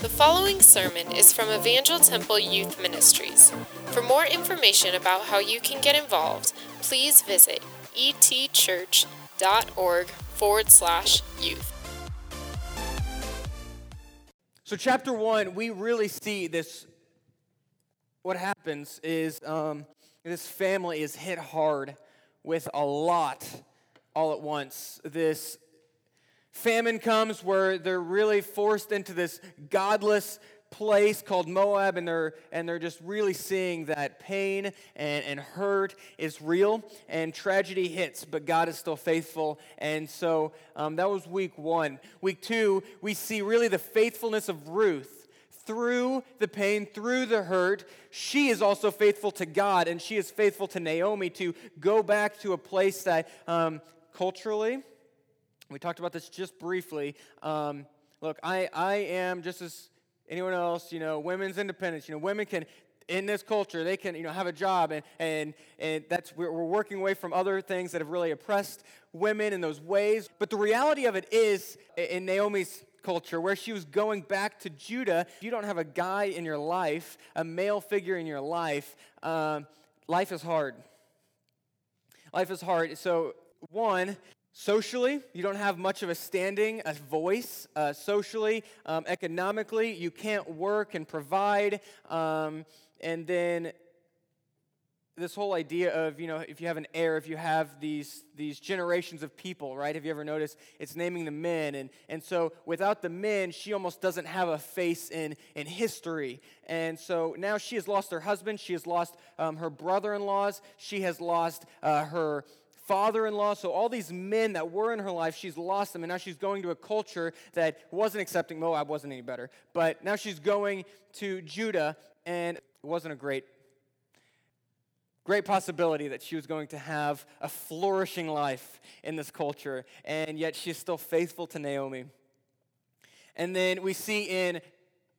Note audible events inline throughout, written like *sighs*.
The following sermon is from Evangel Temple Youth Ministries. For more information about how you can get involved, please visit etchurch.org forward slash youth. So, chapter one, we really see this. What happens is um, this family is hit hard with a lot all at once. This famine comes where they're really forced into this godless place called Moab, and they're, and they're just really seeing that pain and, and hurt is real, and tragedy hits, but God is still faithful. And so um, that was week one. Week two, we see really the faithfulness of Ruth. Through the pain, through the hurt, she is also faithful to God, and she is faithful to Naomi to go back to a place that um, culturally, we talked about this just briefly. Um, look, I, I am just as anyone else, you know, women's independence. You know, women can, in this culture, they can, you know, have a job, and, and, and that's, we're, we're working away from other things that have really oppressed women in those ways. But the reality of it is, in Naomi's culture where she was going back to Judah. If you don't have a guy in your life, a male figure in your life, um, life is hard. Life is hard. So, one, Socially, you don't have much of a standing, a voice. Uh, socially, um, economically, you can't work and provide. Um, and then this whole idea of, you know, if you have an heir, if you have these, these generations of people, right? Have you ever noticed? It's naming the men. And, and so without the men, she almost doesn't have a face in, in history. And so now she has lost her husband. She has lost um, her brother in laws. She has lost uh, her father in law. So, all these men that were in her life, she's lost them. And now she's going to a culture that wasn't accepting Moab, wasn't any better. But now she's going to Judah, and it wasn't a great. Great possibility that she was going to have a flourishing life in this culture, and yet she's still faithful to Naomi. And then we see in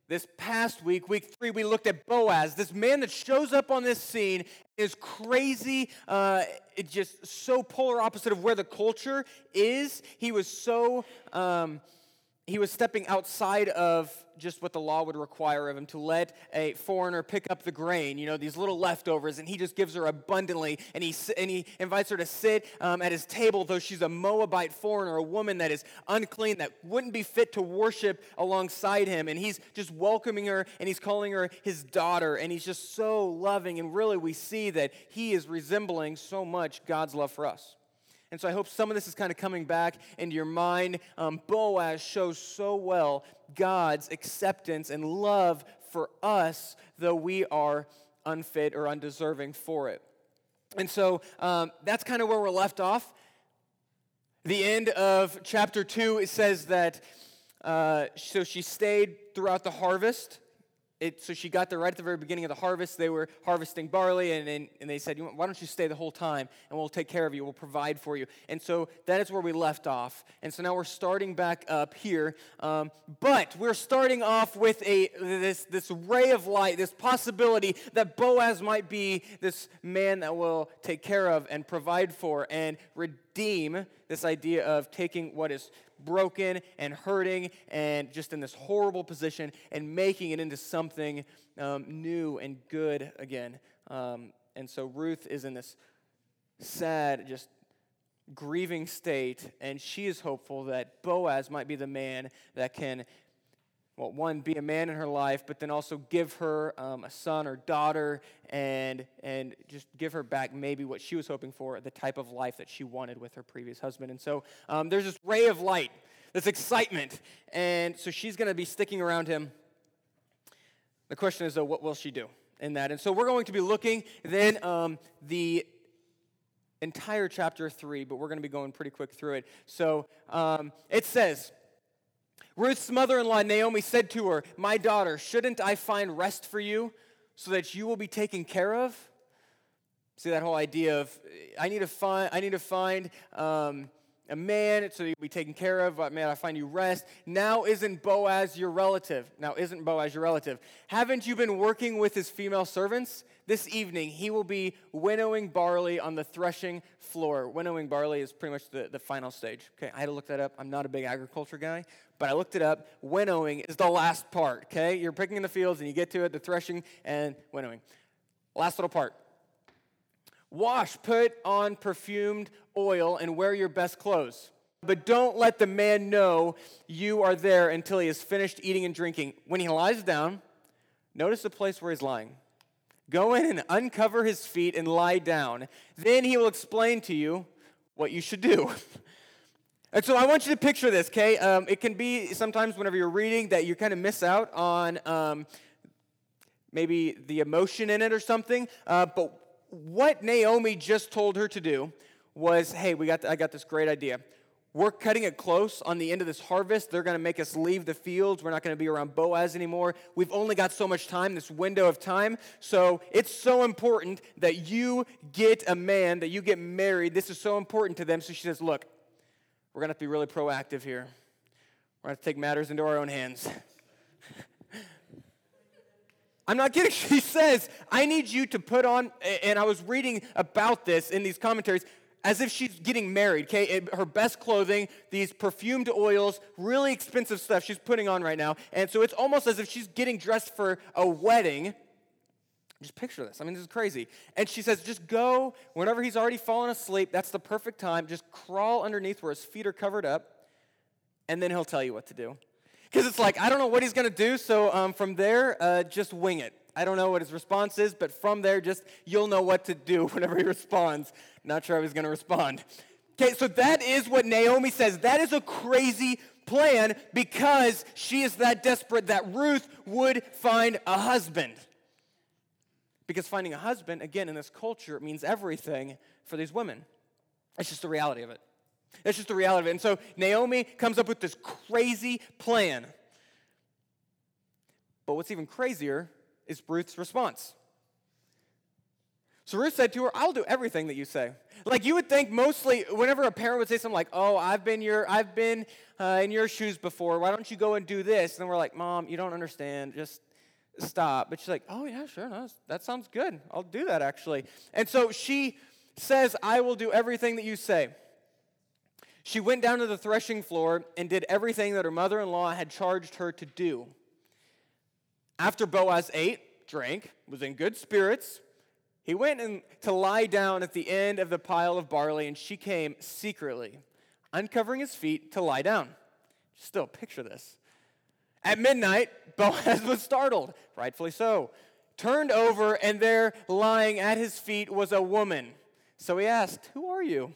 this past week, week three, we looked at Boaz, this man that shows up on this scene is crazy. Uh, it just so polar opposite of where the culture is. He was so. Um, he was stepping outside of just what the law would require of him to let a foreigner pick up the grain, you know, these little leftovers, and he just gives her abundantly, and he, and he invites her to sit um, at his table, though she's a Moabite foreigner, a woman that is unclean, that wouldn't be fit to worship alongside him, and he's just welcoming her, and he's calling her his daughter, and he's just so loving, and really we see that he is resembling so much God's love for us. And so I hope some of this is kind of coming back into your mind. Um, Boaz shows so well God's acceptance and love for us, though we are unfit or undeserving for it. And so um, that's kind of where we're left off. The end of chapter 2, it says that, uh, so she stayed throughout the harvest. It, so she got there right at the very beginning of the harvest. They were harvesting barley, and, and, and, they said, Why don't you stay the whole time, and we'll take care of you, we'll provide for you. And so that is where we left off. And so now we're starting back up here. Um, but we're starting off with a, this, this ray of light, this possibility that Boaz might be this man that will take care of and provide for and redeem this idea of taking what is broken and hurting and just in this horrible position and making it into something um, new and good again. Um, and so Ruth is in this sad, just grieving state, and she is hopeful that Boaz might be the man that can well, one, be a man in her life, but then also give her um, a son or daughter and, and just give her back maybe what she was hoping for, the type of life that she wanted with her previous husband. And so um, there's this ray of light, this excitement. And so she's going to be sticking around him. The question is, though, what will she do in that? And so we're going to be looking then um, the entire chapter 3, but we're going to be going pretty quick through it. So um, it says, Ruth's mother in law, Naomi, said to her, My daughter, shouldn't I find rest for you so that you will be taken care of? See that whole idea of I need to find, I need to find um, a man, so you'll be taken care of. Man, I find you rest. Now isn't Boaz your relative? Now isn't Boaz your relative? Haven't you been working with his female servants? This evening he will be winnowing barley on the threshing floor. Winnowing barley is pretty much the, the final stage. Okay, I had to look that up. I'm not a big agriculture guy, but I looked it up. Winnowing is the last part. Okay, you're picking in the fields and you get to it, the threshing and winnowing. Last little part. Wash, put on perfumed oil, and wear your best clothes. But don't let the man know you are there until he has finished eating and drinking. When he lies down, notice the place where he's lying. Go in and uncover his feet and lie down. Then he will explain to you what you should do. *laughs* and so I want you to picture this, okay? Um, it can be sometimes whenever you're reading that you kind of miss out on um, maybe the emotion in it or something. Uh, but what Naomi just told her to do was, hey, we got I got this great idea. We're cutting it close on the end of this harvest. They're going to make us leave the fields. We're not going to be around Boaz anymore. We've only got so much time, this window of time. So it's so important that you get a man, that you get married. This is so important to them. So she says, look, we're going to have to be really proactive here. We're going to take matters into our own hands. I'm not kidding. *laughs* She says, I need you to put on, and I was reading about this in these commentaries, as if she's getting married, okay? Her best clothing, these perfumed oils, really expensive stuff she's putting on right now. And so it's almost as if she's getting dressed for a wedding. Just picture this. I mean, this is crazy. And she says, just go whenever he's already fallen asleep. That's the perfect time. Just crawl underneath where his feet are covered up, and then he'll tell you what to do. Because it's like, I don't know what he's going to do, so um, from there, uh, just wing it. I don't know what his response is, but from there, just you'll know what to do *laughs* whenever he responds. Not sure how he's going to respond. Okay, so that is what Naomi says. That is a crazy plan because she is that desperate that Ruth would find a husband. Because finding a husband, again, in this culture, means everything for these women. It's just the reality of it. That's just the reality of it. And so Naomi comes up with this crazy plan. But what's even crazier is Ruth's response. So Ruth said to her, I'll do everything that you say. Like you would think mostly whenever a parent would say something like, Oh, I've been your I've been uh, in your shoes before. Why don't you go and do this? And we're like, Mom, you don't understand. Just stop. But she's like, Oh yeah, sure. No, that sounds good. I'll do that actually. And so she says, I will do everything that you say. She went down to the threshing floor and did everything that her mother in law had charged her to do. After Boaz ate, drank, was in good spirits, he went in to lie down at the end of the pile of barley, and she came secretly, uncovering his feet to lie down. Still, picture this. At midnight, *laughs* Boaz was startled, rightfully so, turned over, and there lying at his feet was a woman. So he asked, Who are you?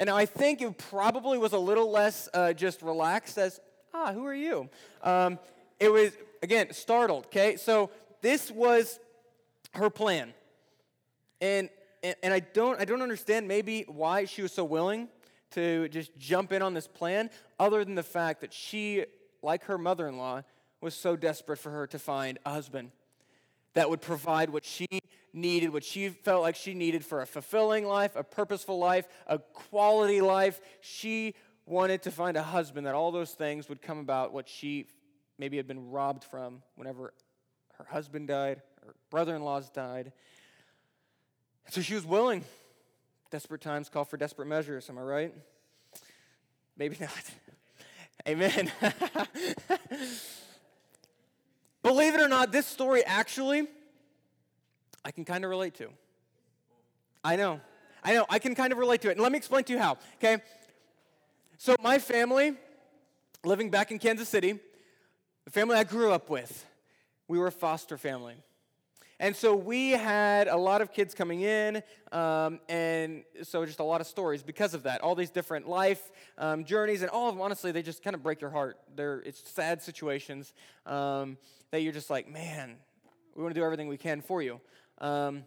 And I think it probably was a little less uh, just relaxed as, ah, who are you? Um, it was, again, startled, okay? So this was her plan. And, and, and I, don't, I don't understand maybe why she was so willing to just jump in on this plan, other than the fact that she, like her mother in law, was so desperate for her to find a husband that would provide what she needed, what she felt like she needed for a fulfilling life, a purposeful life, a quality life. She wanted to find a husband that all those things would come about what she maybe had been robbed from whenever her husband died, her brother in laws died. So she was willing. Desperate times call for desperate measures, am I right? Maybe *laughs* not. Amen. *laughs* Believe it or not, this story actually I can kind of relate to. I know. I know. I can kind of relate to it. And let me explain to you how, okay? So, my family, living back in Kansas City, the family I grew up with, we were a foster family. And so we had a lot of kids coming in, um, and so just a lot of stories because of that. All these different life um, journeys, and all of them, honestly, they just kind of break your heart. They're, it's sad situations um, that you're just like, man, we want to do everything we can for you. Um,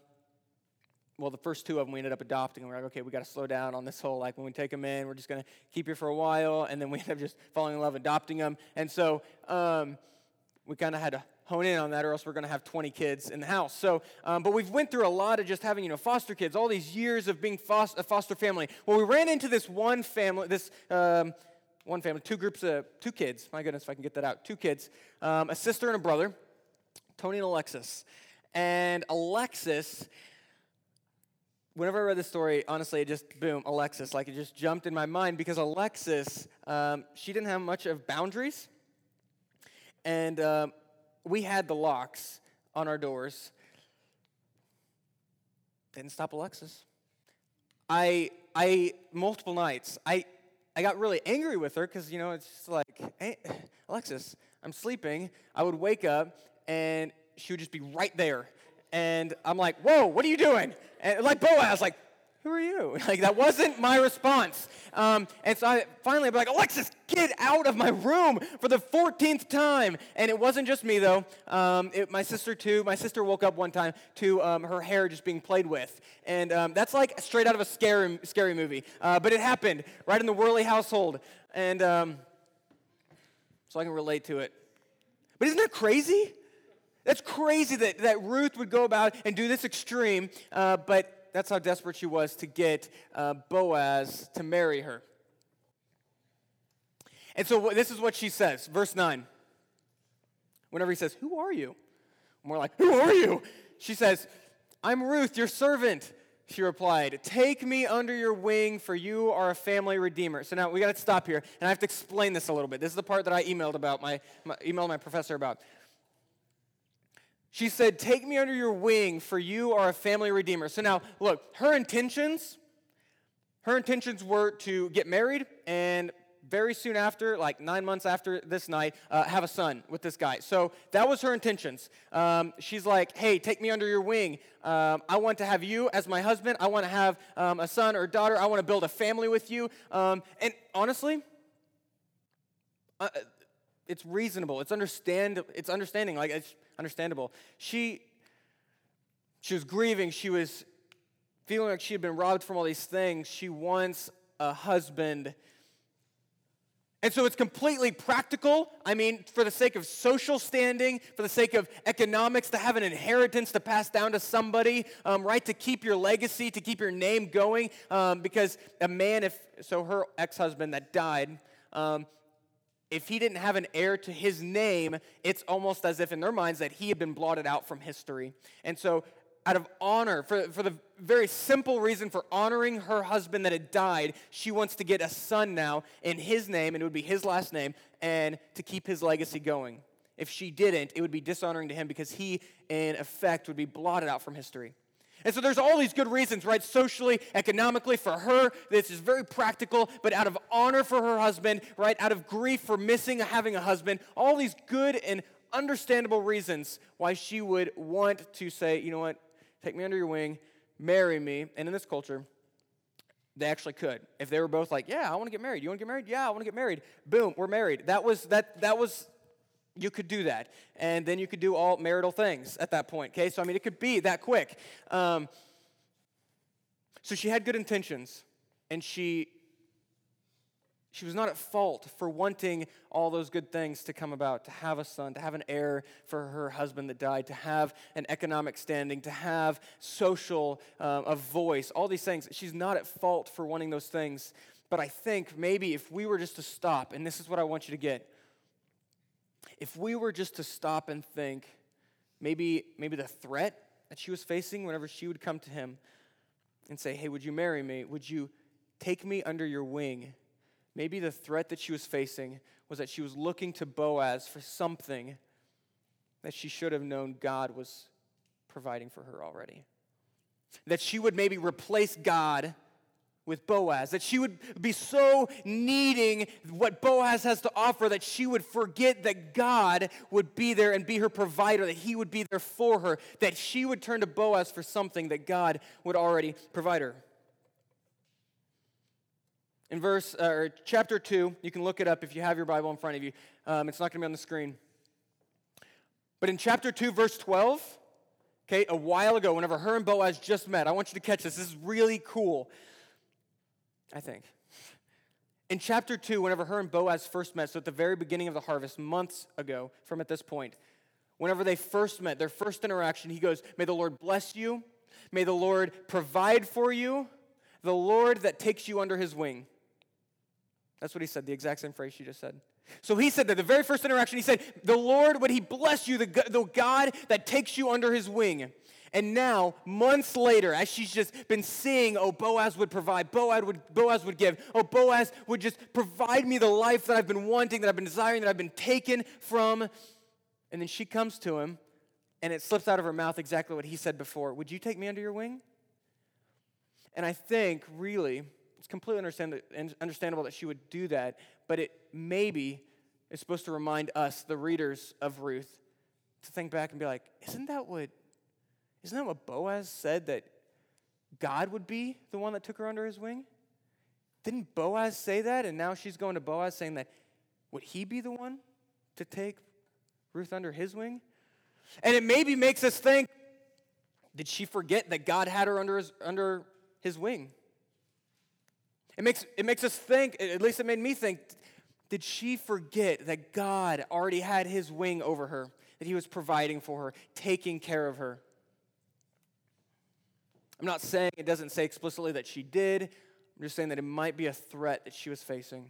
well, the first two of them we ended up adopting. And we're like, okay, we got to slow down on this whole, like, when we take them in, we're just to keep you for a while. And then we *laughs* end up just falling in love, adopting them. And so um, we kind of had to hone in on that, or else we're to have 20 kids in the house. So, um, but we've went through a lot of just having, you know, foster kids, all these years of being foster, a foster family. Well, we ran into this one family, this um, one family, two groups of two kids. My goodness, if I can get that out, two kids, um, a sister and a brother, Tony and Alexis. And Alexis, whenever I read this story, honestly, it just boom, Alexis, like it just jumped in my mind because Alexis, um, she didn't have much of boundaries, and um, we had the locks on our doors. Didn't stop Alexis. I, I, multiple nights, I, I got really angry with her because, you know, it's just like, hey, *sighs* Alexis, I'm sleeping. I would wake up and she would just be right there. And I'm like, whoa, what are you doing? And like Boaz, like, who are you? *laughs* Like, that wasn't my response. Um, and so I finally, be like, Alexis, get out of my room for the 14th time. And it wasn't just me, though. Um, it, my sister, too. My sister woke up one time to um, her hair just being played with. And um, that's like straight out of a scary, scary movie. Uh, but it happened right in the Worley household. And um, so I can relate to it. But isn't that crazy? That's crazy that, that Ruth would go about and do this extreme, uh, but that's how desperate she was to get uh, Boaz to marry her. And so this is what she says, verse 9. Whenever he says, Who are you? We're like, Who are you? She says, I'm Ruth, your servant. She replied, Take me under your wing, for you are a family redeemer. So now we got to stop here, and I have to explain this a little bit. This is the part that I emailed about, my, my emailed my professor about. She said, Take me under your wing, for you are a family redeemer. So now, look, her intentions, her intentions were to get married and very soon after, like nine months after this night, uh, have a son with this guy. So that was her intentions. Um, she's like, hey, take me under your wing. Um, I want to have you as my husband. I want to have um, a son or daughter. I want to build a family with you. Um, and honestly, uh, it's reasonable. It's understand. It's understanding. Like it's understandable. She she was grieving. She was feeling like she had been robbed from all these things. She wants a husband. And so it's completely practical. I mean, for the sake of social standing, for the sake of economics, to have an inheritance to pass down to somebody, um, right? To keep your legacy, to keep your name going. Um, because a man, if so, her ex husband that died, um, if he didn't have an heir to his name, it's almost as if in their minds that he had been blotted out from history. And so, out of honor, for, for the very simple reason for honoring her husband that had died, she wants to get a son now in his name, and it would be his last name, and to keep his legacy going. If she didn't, it would be dishonoring to him because he, in effect, would be blotted out from history. And so there's all these good reasons, right? Socially, economically, for her, this is very practical, but out of honor for her husband, right? Out of grief for missing having a husband, all these good and understandable reasons why she would want to say, you know what, take me under your wing, marry me. And in this culture, they actually could. If they were both like, yeah, I want to get married. You want to get married? Yeah, I want to get married. Boom, we're married. That was that that was you could do that. And then you could do all marital things at that point, okay? So, I mean, it could be that quick. Um, so she had good intentions, and she she was not at fault for wanting all those good things to come about to have a son, to have an heir for her husband that died, to have an economic standing, to have social, uh, a voice, all these things. She's not at fault for wanting those things. But I think maybe if we were just to stop, and this is what I want you to get if we were just to stop and think, maybe, maybe the threat that she was facing whenever she would come to him and say, Hey, would you marry me? Would you take me under your wing? Maybe the threat that she was facing was that she was looking to Boaz for something that she should have known God was providing for her already. That she would maybe replace God with Boaz, that she would be so needing what Boaz has to offer that she would forget that God would be there and be her provider, that he would be there for her, that she would turn to Boaz for something that God would already provide her. In verse uh, or chapter 2, you can look it up if you have your Bible in front of you. Um, it's not going to be on the screen. But in chapter 2, verse 12, okay, a while ago, whenever her and Boaz just met, I want you to catch this. This is really cool. I think. In chapter 2, whenever her and Boaz first met, so at the very beginning of the harvest, months ago from at this point, whenever they first met, their first interaction, he goes, May the Lord bless you. May the Lord provide for you. The Lord that takes you under his wing. That's what he said, the exact same phrase she just said. So he said that the very first interaction, he said, The Lord, would he bless you, the, the God that takes you under his wing. And now, months later, as she's just been seeing, oh, Boaz would provide, Boaz would, Boaz would give, oh, Boaz would just provide me the life that I've been wanting, that I've been desiring, that I've been taken from. And then she comes to him, and it slips out of her mouth exactly what he said before Would you take me under your wing? And I think, really, it's completely understandable that she would do that, but it maybe is supposed to remind us, the readers of Ruth, to think back and be like, isn't that what isn't that what Boaz said that God would be the one that took her under his wing? Didn't Boaz say that? And now she's going to Boaz saying that would he be the one to take Ruth under his wing? And it maybe makes us think did she forget that God had her under his, under his wing? It makes, it makes us think, at least it made me think, did she forget that God already had his wing over her, that he was providing for her, taking care of her? I'm not saying it doesn't say explicitly that she did. I'm just saying that it might be a threat that she was facing.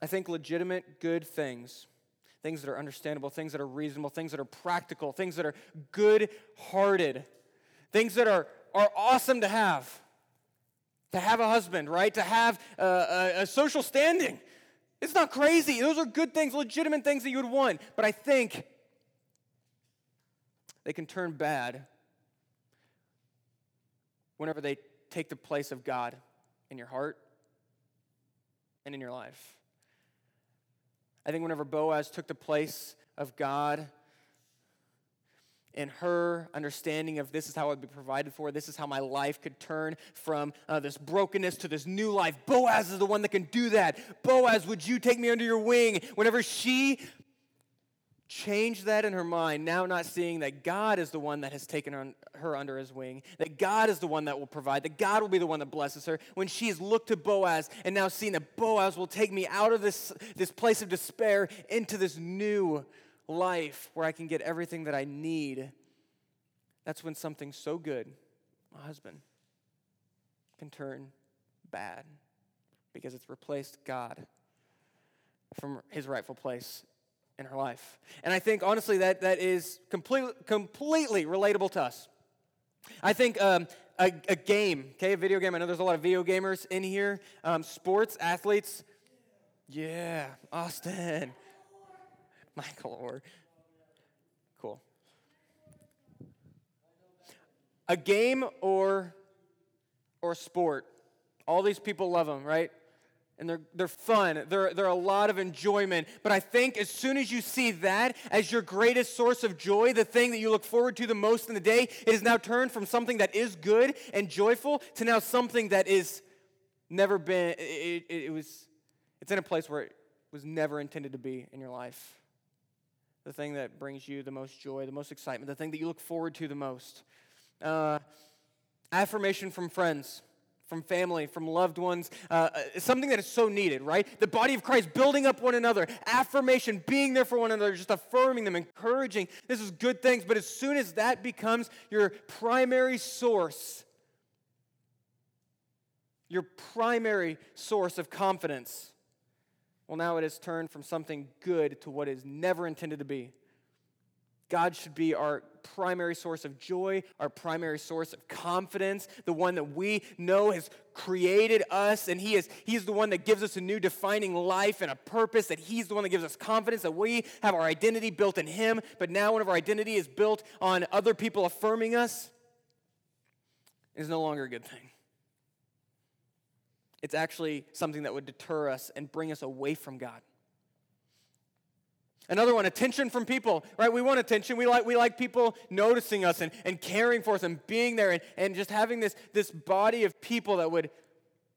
I think legitimate good things, things that are understandable, things that are reasonable, things that are practical, things that are good hearted, things that are, are awesome to have. To have a husband, right? To have a, a, a social standing. It's not crazy. Those are good things, legitimate things that you would want. But I think they can turn bad whenever they take the place of God in your heart and in your life. I think whenever Boaz took the place of God in her understanding of this is how I'd be provided for, this is how my life could turn from uh, this brokenness to this new life. Boaz is the one that can do that. Boaz, would you take me under your wing? Whenever she Change that in her mind, now not seeing that God is the one that has taken her under his wing, that God is the one that will provide, that God will be the one that blesses her. When she has looked to Boaz and now seen that Boaz will take me out of this, this place of despair into this new life where I can get everything that I need, that's when something so good, a husband, can turn bad because it's replaced God from his rightful place in her life. And I think, honestly, that, that is completely, completely relatable to us. I think um, a, a, game, okay, a video game, I know there's a lot of video gamers in here, um, sports, athletes. Yeah, Austin. *laughs* Michael Orr. Cool. A game or or sport. All these people love them, right? And they're, they're fun. They're, they're a lot of enjoyment. But I think as soon as you see that as your greatest source of joy, the thing that you look forward to the most in the day, it has now turned from something that is good and joyful to now something that is never been, it, it, it was, it's in a place where it was never intended to be in your life. The thing that brings you the most joy, the most excitement, the thing that you look forward to the most. Uh, affirmation from friends from family, from loved ones, uh, uh, something that is so needed, right? The body of Christ building up one another, affirmation, being there for one another, just affirming them, encouraging. This is good things, but as soon as that becomes your primary source, your primary source of confidence, well, now it has turned from something good to what is never intended to be. God should be our primary source of joy, our primary source of confidence, the one that we know has created us, and He is He's the one that gives us a new defining life and a purpose, that He's the one that gives us confidence that we have our identity built in Him, but now whenever our identity is built on other people affirming us, is no longer a good thing. It's actually something that would deter us and bring us away from God. Another one, attention from people, right? We want attention. We like, we like people noticing us and, and caring for us and being there and, and just having this, this body of people that would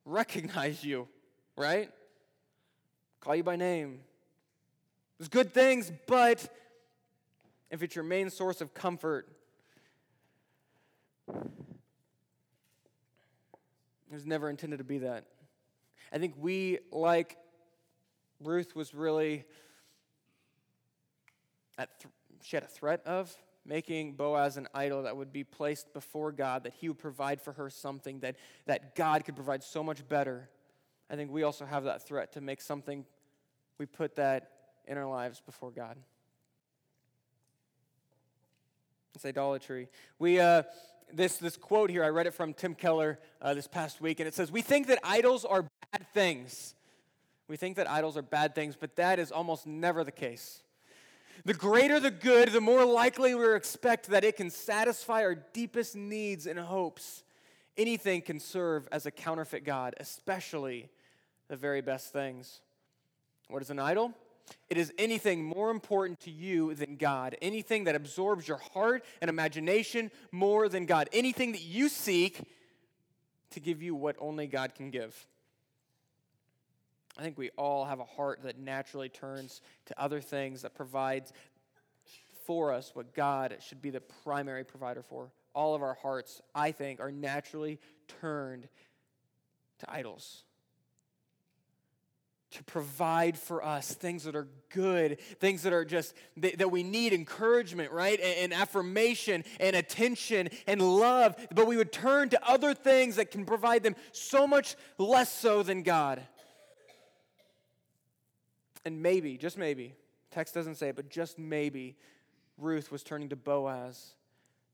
recognize you, right? Call you by name. There's good things, but if it's your main source of comfort, it was never intended to be that. I think we like Ruth was really th- she had a threat of making Boaz an idol that would be placed before God, that he would provide for her something that, that God could provide so much better. I think we also have that threat to make something, we put that in our lives before God. It's idolatry. We, uh, this, this quote here, I read it from Tim Keller uh, this past week, and it says, We think that idols are bad things. We think that idols are bad things, but that is almost never the case. The greater the good, the more likely we expect that it can satisfy our deepest needs and hopes. Anything can serve as a counterfeit God, especially the very best things. What is an idol? It is anything more important to you than God, anything that absorbs your heart and imagination more than God, anything that you seek to give you what only God can give. I think we all have a heart that naturally turns to other things that provides for us what God should be the primary provider for. All of our hearts, I think, are naturally turned to idols. To provide for us things that are good, things that are just, that we need encouragement, right? And, affirmation and attention and love. But we would turn to other things that can provide them so much less so than God. And maybe, just maybe, text doesn't say it, but just maybe, Ruth was turning to Boaz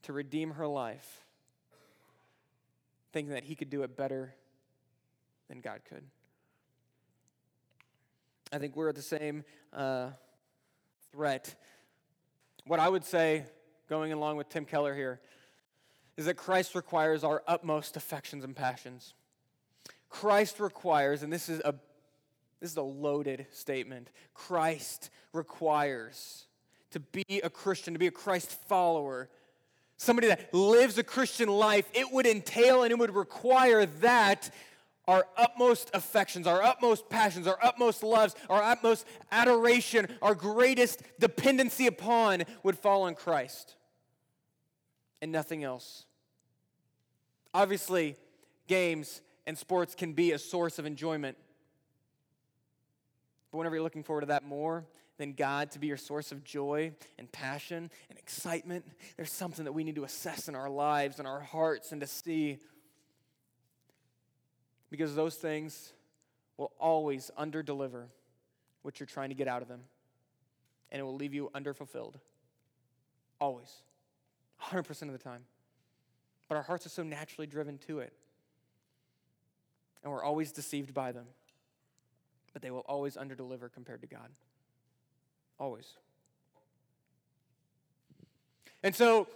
to redeem her life, thinking that he could do it better than God could. I think we're at the same uh, threat. What I would say, going along with Tim Keller here, is that Christ requires our utmost affections and passions. Christ requires, and this is a this is a loaded statement. Christ requires to be a Christian, to be a Christ follower, somebody that lives a Christian life, it would entail and it would require that our utmost affections, our utmost passions, our utmost loves, our utmost adoration, our greatest dependency upon would fall on Christ and nothing else. Obviously, games and sports can be a source of enjoyment. But whenever you're looking forward to that more than God to be your source of joy and passion and excitement, there's something that we need to assess in our lives and our hearts and to see. Because those things will always underdeliver what you're trying to get out of them. And it will leave you underfulfilled. Always. 100% of the time. But our hearts are so naturally driven to it. And we're always deceived by them but they will always underdeliver compared to God. Always. And so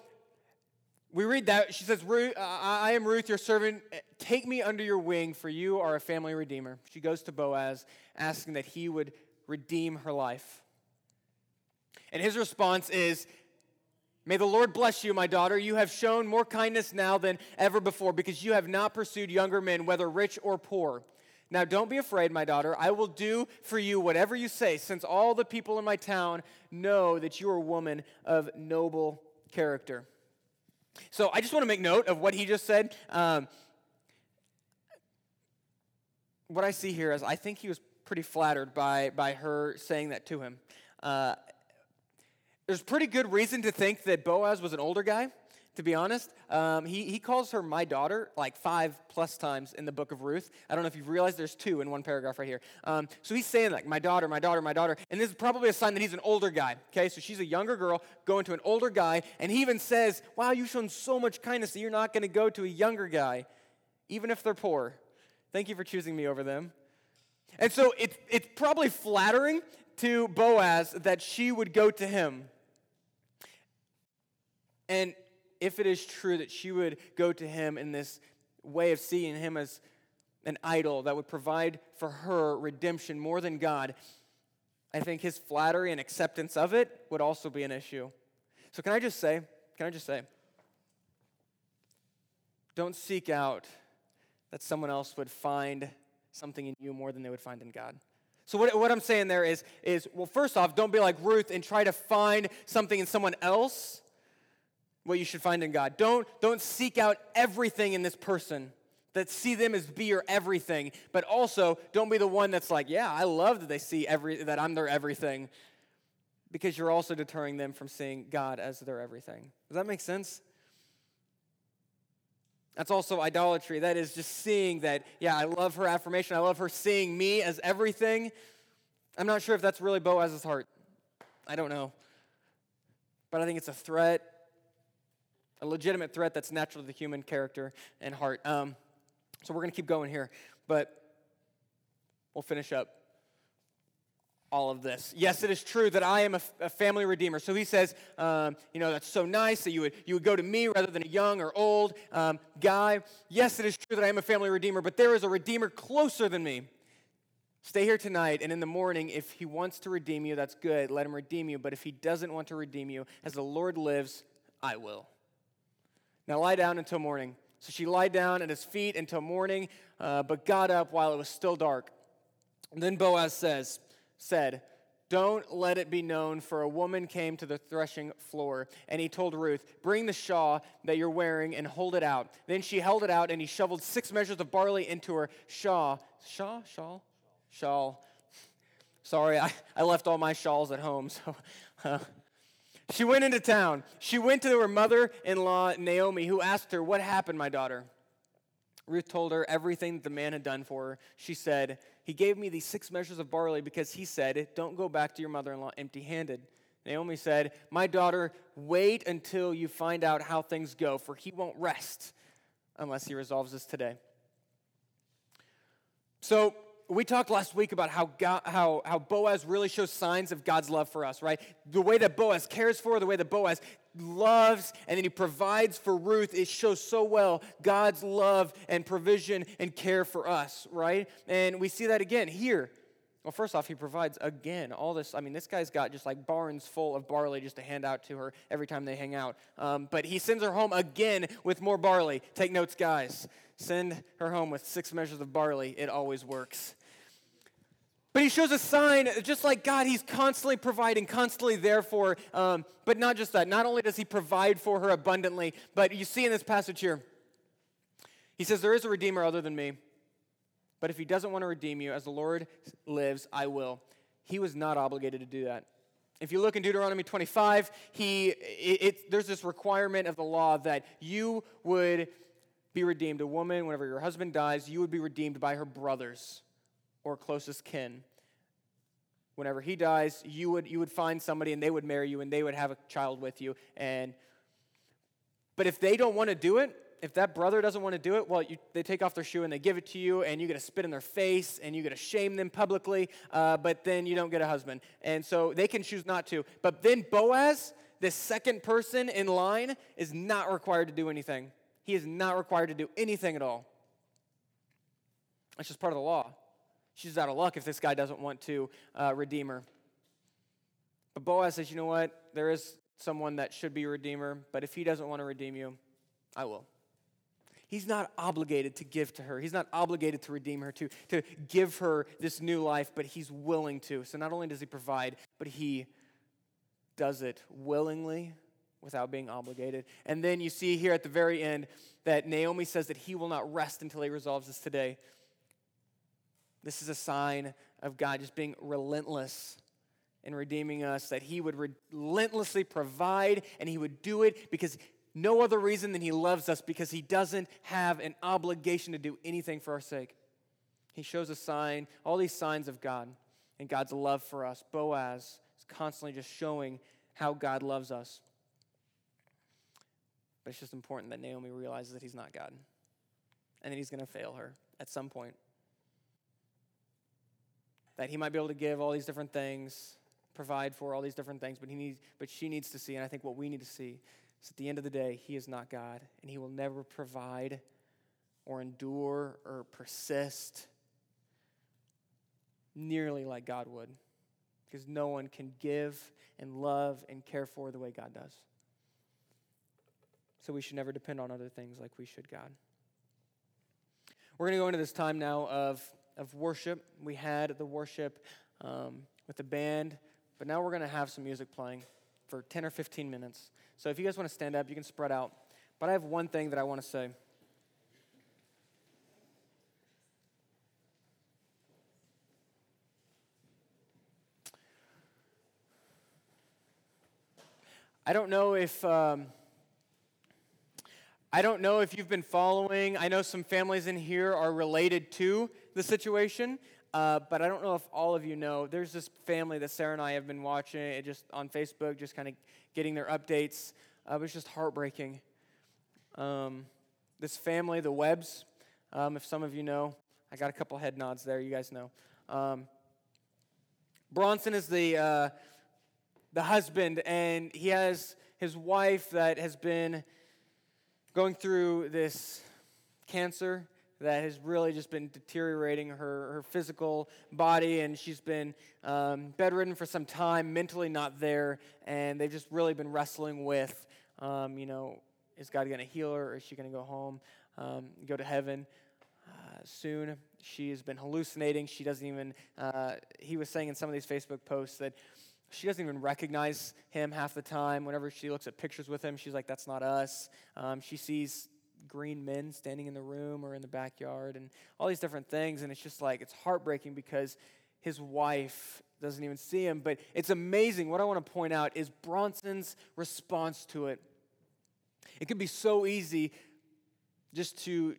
we read that. She says, uh, I am Ruth, your servant. Take me under your wing, for you are a family redeemer. She goes to Boaz, asking that he would redeem her life. And his response is, May the Lord bless you, my daughter. You have shown more kindness now than ever before because you have not pursued younger men, whether rich or poor. Now don't be afraid, my daughter. I will do for you whatever you say, since all the people in my town know that you are a woman of noble character. So I just want to make note of what he just said. Um, what I see here is I think he was pretty flattered by, by her saying that to him. Uh, there's pretty good reason to think that Boaz was an older guy to be honest. Um, he, he calls her my daughter like five plus times in the book of Ruth. I don't know if you've realized there's two in one paragraph right here. Um, so he's saying like, my daughter, my daughter, my daughter. And this is probably a sign that he's an older guy. Okay, so she's a younger girl going to an older guy. And he even says, wow, you've shown so much kindness that you're not going to go to a younger guy, even if they're poor. Thank you for choosing me over them. And so it's, it's probably flattering to Boaz that she would go to him. And if it is true that she would go to him in this way of seeing him as an idol that would provide for her redemption more than God, I think his flattery and acceptance of it would also be an issue. So, can I just say, can I just say, don't seek out that someone else would find something in you more than they would find in God. So what, what I'm saying there is, is, well, first off, don't be like Ruth and try to find something in someone else what you should find in God. Don't, don't seek out everything in this person that see them as be your everything, but also don't be the one that's like, yeah, I love that they see every that I'm their everything, because you're also deterring them from seeing God as their everything. Does that make sense? That's also idolatry. That is just seeing that, yeah, I love her affirmation. I love her seeing me as everything. I'm not sure if that's really Boaz's heart. I don't know. But I think it's a threat, a legitimate threat that's natural to the human character and heart. Um, so we're going to keep going here, but we'll finish up all of this. Yes, it is true that I am a, family redeemer. So he says, um, you know, that's so nice that you would, you would go to me rather than a young or old um, guy. Yes, it is true that I am a family redeemer, but there is a redeemer closer than me. Stay here tonight, and in the morning, if he wants to redeem you, that's good. Let him redeem you. But if he doesn't want to redeem you, as the Lord lives, I will. Now lie down until morning. So she lied down at his feet until morning, uh, but got up while it was still dark. And then Boaz says, said, Don't let it be known, for a woman came to the threshing floor. And he told Ruth, Bring the shawl that you're wearing and hold it out. Then she held it out, and he shoveled six measures of barley into her shawl. Shawl? Shawl? Shawl. Sorry, I, I left all my shawls at home, so. *laughs* Uh, she went into town. She went to her mother in law, Naomi, who asked her, What happened, my daughter? Ruth told her everything that the man had done for her. She said, He gave me these six measures of barley because he said, Don't go back to your mother in law empty handed. Naomi said, My daughter, wait until you find out how things go, for he won't rest unless he resolves this today. So, we talked last week about how, God, how, how Boaz really shows signs of God's love for us, right? The way that Boaz cares for, the way that Boaz loves, and then he provides for Ruth, it shows so well God's love and provision and care for us, right? And we see that again here. Well, first off, he provides again all this. I mean, this guy's got just like barns full of barley just to hand out to her every time they hang out. Um, but he sends her home again with more barley. Take notes, guys. Send her home with six measures of barley. It always works. But he shows a sign, just like God, he's constantly providing, constantly there for. Um, but not just that. Not only does he provide for her abundantly, but you see in this passage here, he says, There is a Redeemer other than me. But if he doesn't want to redeem you, as the Lord lives, I will. He was not obligated to do that. If you look in Deuteronomy 25, he, it, it, there's this requirement of the law that you would be redeemed. A woman, whenever your husband dies, you would be redeemed by her brothers or closest kin. Whenever he dies, you would, you would find somebody and they would marry you and they would have a child with you. And, but if they don't want to do it, if that brother doesn't want to do it, well, you, they take off their shoe and they give it to you, and you get to spit in their face and you get to shame them publicly, uh, but then you don't get a husband. And so they can choose not to. But then Boaz, this second person in line, is not required to do anything. He is not required to do anything at all. That's just part of the law. She's out of luck if this guy doesn't want to uh, redeem her. But Boaz says, you know what? There is someone that should be a redeemer, but if he doesn't want to redeem you, I will. He's not obligated to give to her. He's not obligated to redeem her, to, to give her this new life, but he's willing to. So not only does he provide, but he does it willingly without being obligated. And then you see here at the very end that Naomi says that he will not rest until he resolves this today. This is a sign of God just being relentless in redeeming us, that He would relentlessly provide and He would do it because no other reason than He loves us, because He doesn't have an obligation to do anything for our sake. He shows a sign, all these signs of God and God's love for us. Boaz is constantly just showing how God loves us. But it's just important that Naomi realizes that He's not God and that He's going to fail her at some point that he might be able to give all these different things, provide for all these different things, but he needs, but she needs to see, and I think what we need to see is at the end of the day, he is not God, and he will never provide or endure or persist nearly like God would. Because no one can give and love and care for the way God does. So we should never depend on other things like we should God. We're going to go into this time now of of worship. We had the worship um, with the band, but now we're going to have some music playing for 10 or 15 minutes. So if you guys want to stand up, you can spread out. But I have one thing that I want to say. I don't know if um, I don't know if you've been following. I know some families in here are related to the situation, uh, but I don't know if all of you know. There's this family that Sarah and I have been watching it just on Facebook, just kind of getting their updates. Uh, it was just heartbreaking. Um, this family, the Webbs, um, if some of you know, I got a couple head nods there. You guys know. Um, Bronson is the uh, the husband, and he has his wife that has been going through this cancer that has really just been deteriorating her, her physical body, and she's been um, bedridden for some time, mentally not there, and they've just really been wrestling with, um, you know, is God going to heal her, or is she going to go home, um, go to heaven uh, soon? She has been hallucinating. She doesn't even, uh, he was saying in some of these Facebook posts that she doesn't even recognize him half the time. Whenever she looks at pictures with him, she's like, that's not us. Um, she sees green men standing in the room or in the backyard and all these different things. And it's just like, it's heartbreaking because his wife doesn't even see him. But it's amazing. What I want to point out is Bronson's response to it. It can be so easy just to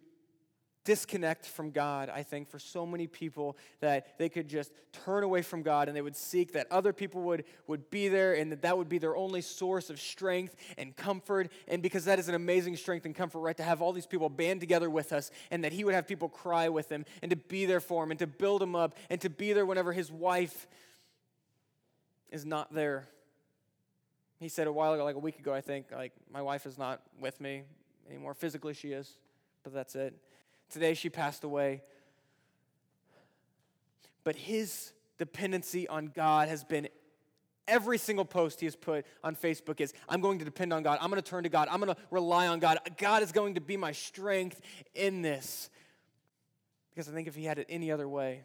disconnect from God, I think, for so many people that they could just turn away from God and they would seek that other people would, would be there and that that would be their only source of strength and comfort. And because that is an amazing strength and comfort, right, to have all these people band together with us and that He would have people cry with Him and to be there for Him and to build Him up and to be there whenever His wife is not there. He said a while ago, like a week ago, I think, like, my wife is not with me anymore. Physically, she is, but that's it. Today she passed away. But his dependency on God has been every single post he has put on Facebook is I'm going to depend on God. I'm going to turn to God. I'm going to rely on God. God is going to be my strength in this. Because I think if he had it any other way,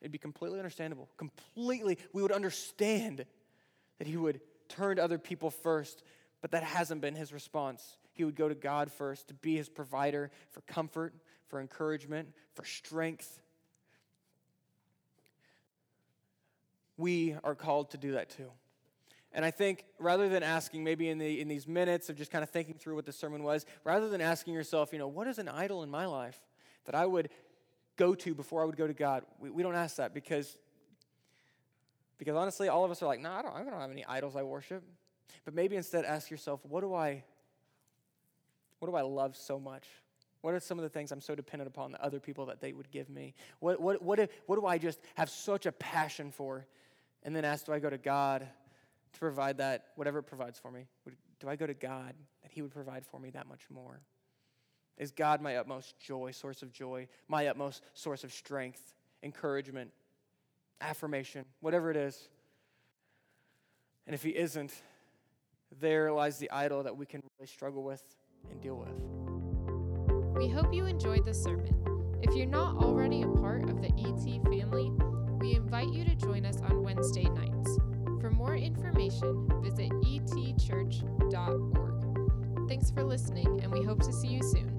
it'd be completely understandable. Completely, we would understand that he would turn to other people first, but that hasn't been his response. He would go to God first to be his provider for comfort, for encouragement, for strength. We are called to do that too. And I think rather than asking, maybe in, the, in these minutes of just kind of thinking through what the sermon was, rather than asking yourself, you know, what is an idol in my life that I would go to before I would go to God? We, we don't ask that because, because honestly, all of us are like, no, nah, I don't, I don't have any idols I worship. But maybe instead ask yourself, what do I, what do I love so much? What are some of the things I'm so dependent upon the other people that they would give me? What, what, what, what do I just have such a passion for? And then ask, do I go to God to provide that, whatever it provides for me? Do I go to God that He would provide for me that much more? Is God my utmost joy, source of joy, my utmost source of strength, encouragement, affirmation, whatever it is? And if He isn't, there lies the idol that we can really struggle with and deal with. We hope you enjoyed this sermon. If you're not already a part of the ET family, we invite you to join us on Wednesday nights. For more information, visit etchurch.org. Thanks for listening, and we hope to see you soon.